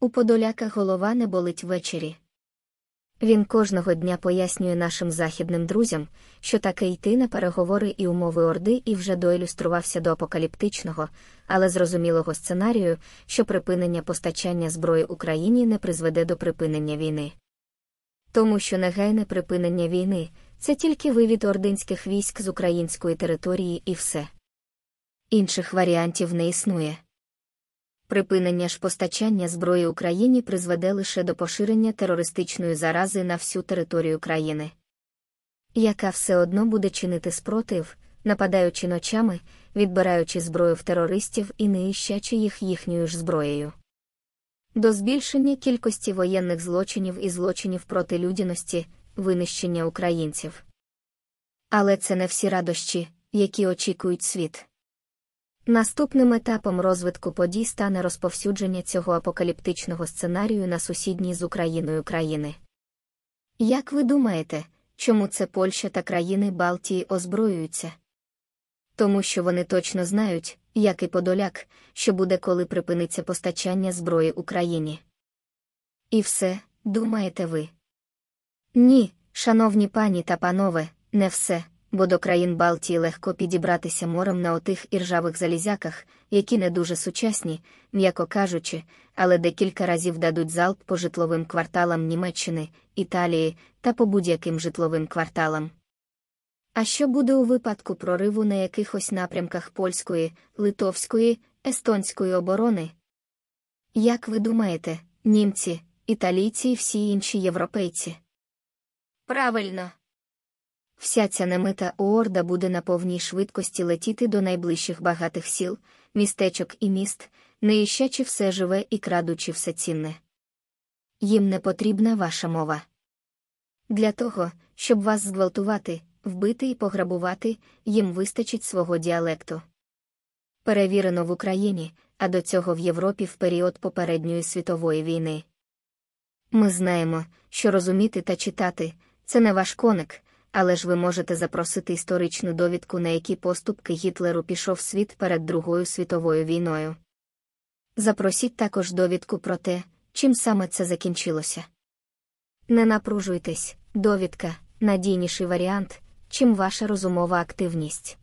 У Подоляка голова не болить ввечері. Він кожного дня пояснює нашим західним друзям, що таке йти на переговори і умови Орди і вже доілюструвався до апокаліптичного, але зрозумілого сценарію, що припинення постачання зброї Україні не призведе до припинення війни. Тому що негайне припинення війни це тільки вивід ординських військ з української території і все. Інших варіантів не існує. Припинення ж постачання зброї Україні призведе лише до поширення терористичної зарази на всю територію країни, яка все одно буде чинити спротив, нападаючи ночами, відбираючи зброю в терористів і нищачи їх їхньою ж зброєю. До збільшення кількості воєнних злочинів і злочинів проти людяності, винищення українців. Але це не всі радощі, які очікують світ. Наступним етапом розвитку подій стане розповсюдження цього апокаліптичного сценарію на сусідній з Україною країни. Як ви думаєте, чому це Польща та країни Балтії озброюються? Тому що вони точно знають, як і Подоляк, що буде, коли припиниться постачання зброї Україні. І все, думаєте ви? Ні, шановні пані та панове, не все бо до країн Балтії легко підібратися морем на отих іржавих залізяках, які не дуже сучасні, м'яко кажучи, але декілька разів дадуть залп по житловим кварталам Німеччини, Італії та по будь-яким житловим кварталам. А що буде у випадку прориву на якихось напрямках польської, литовської, естонської оборони? Як ви думаєте, німці, італійці і всі інші європейці? Правильно. Вся ця немита орда буде на повній швидкості летіти до найближчих багатих сіл, містечок і міст, не іщачи все живе і крадучи все цінне. Їм не потрібна ваша мова. Для того, щоб вас зґвалтувати, вбити і пограбувати, їм вистачить свого діалекту. Перевірено в Україні, а до цього в Європі в період попередньої світової війни. Ми знаємо, що розуміти та читати це не ваш коник але ж ви можете запросити історичну довідку, на які поступки Гітлеру пішов світ перед Другою світовою війною. Запросіть також довідку про те, чим саме це закінчилося. Не напружуйтесь, довідка надійніший варіант, чим ваша розумова активність.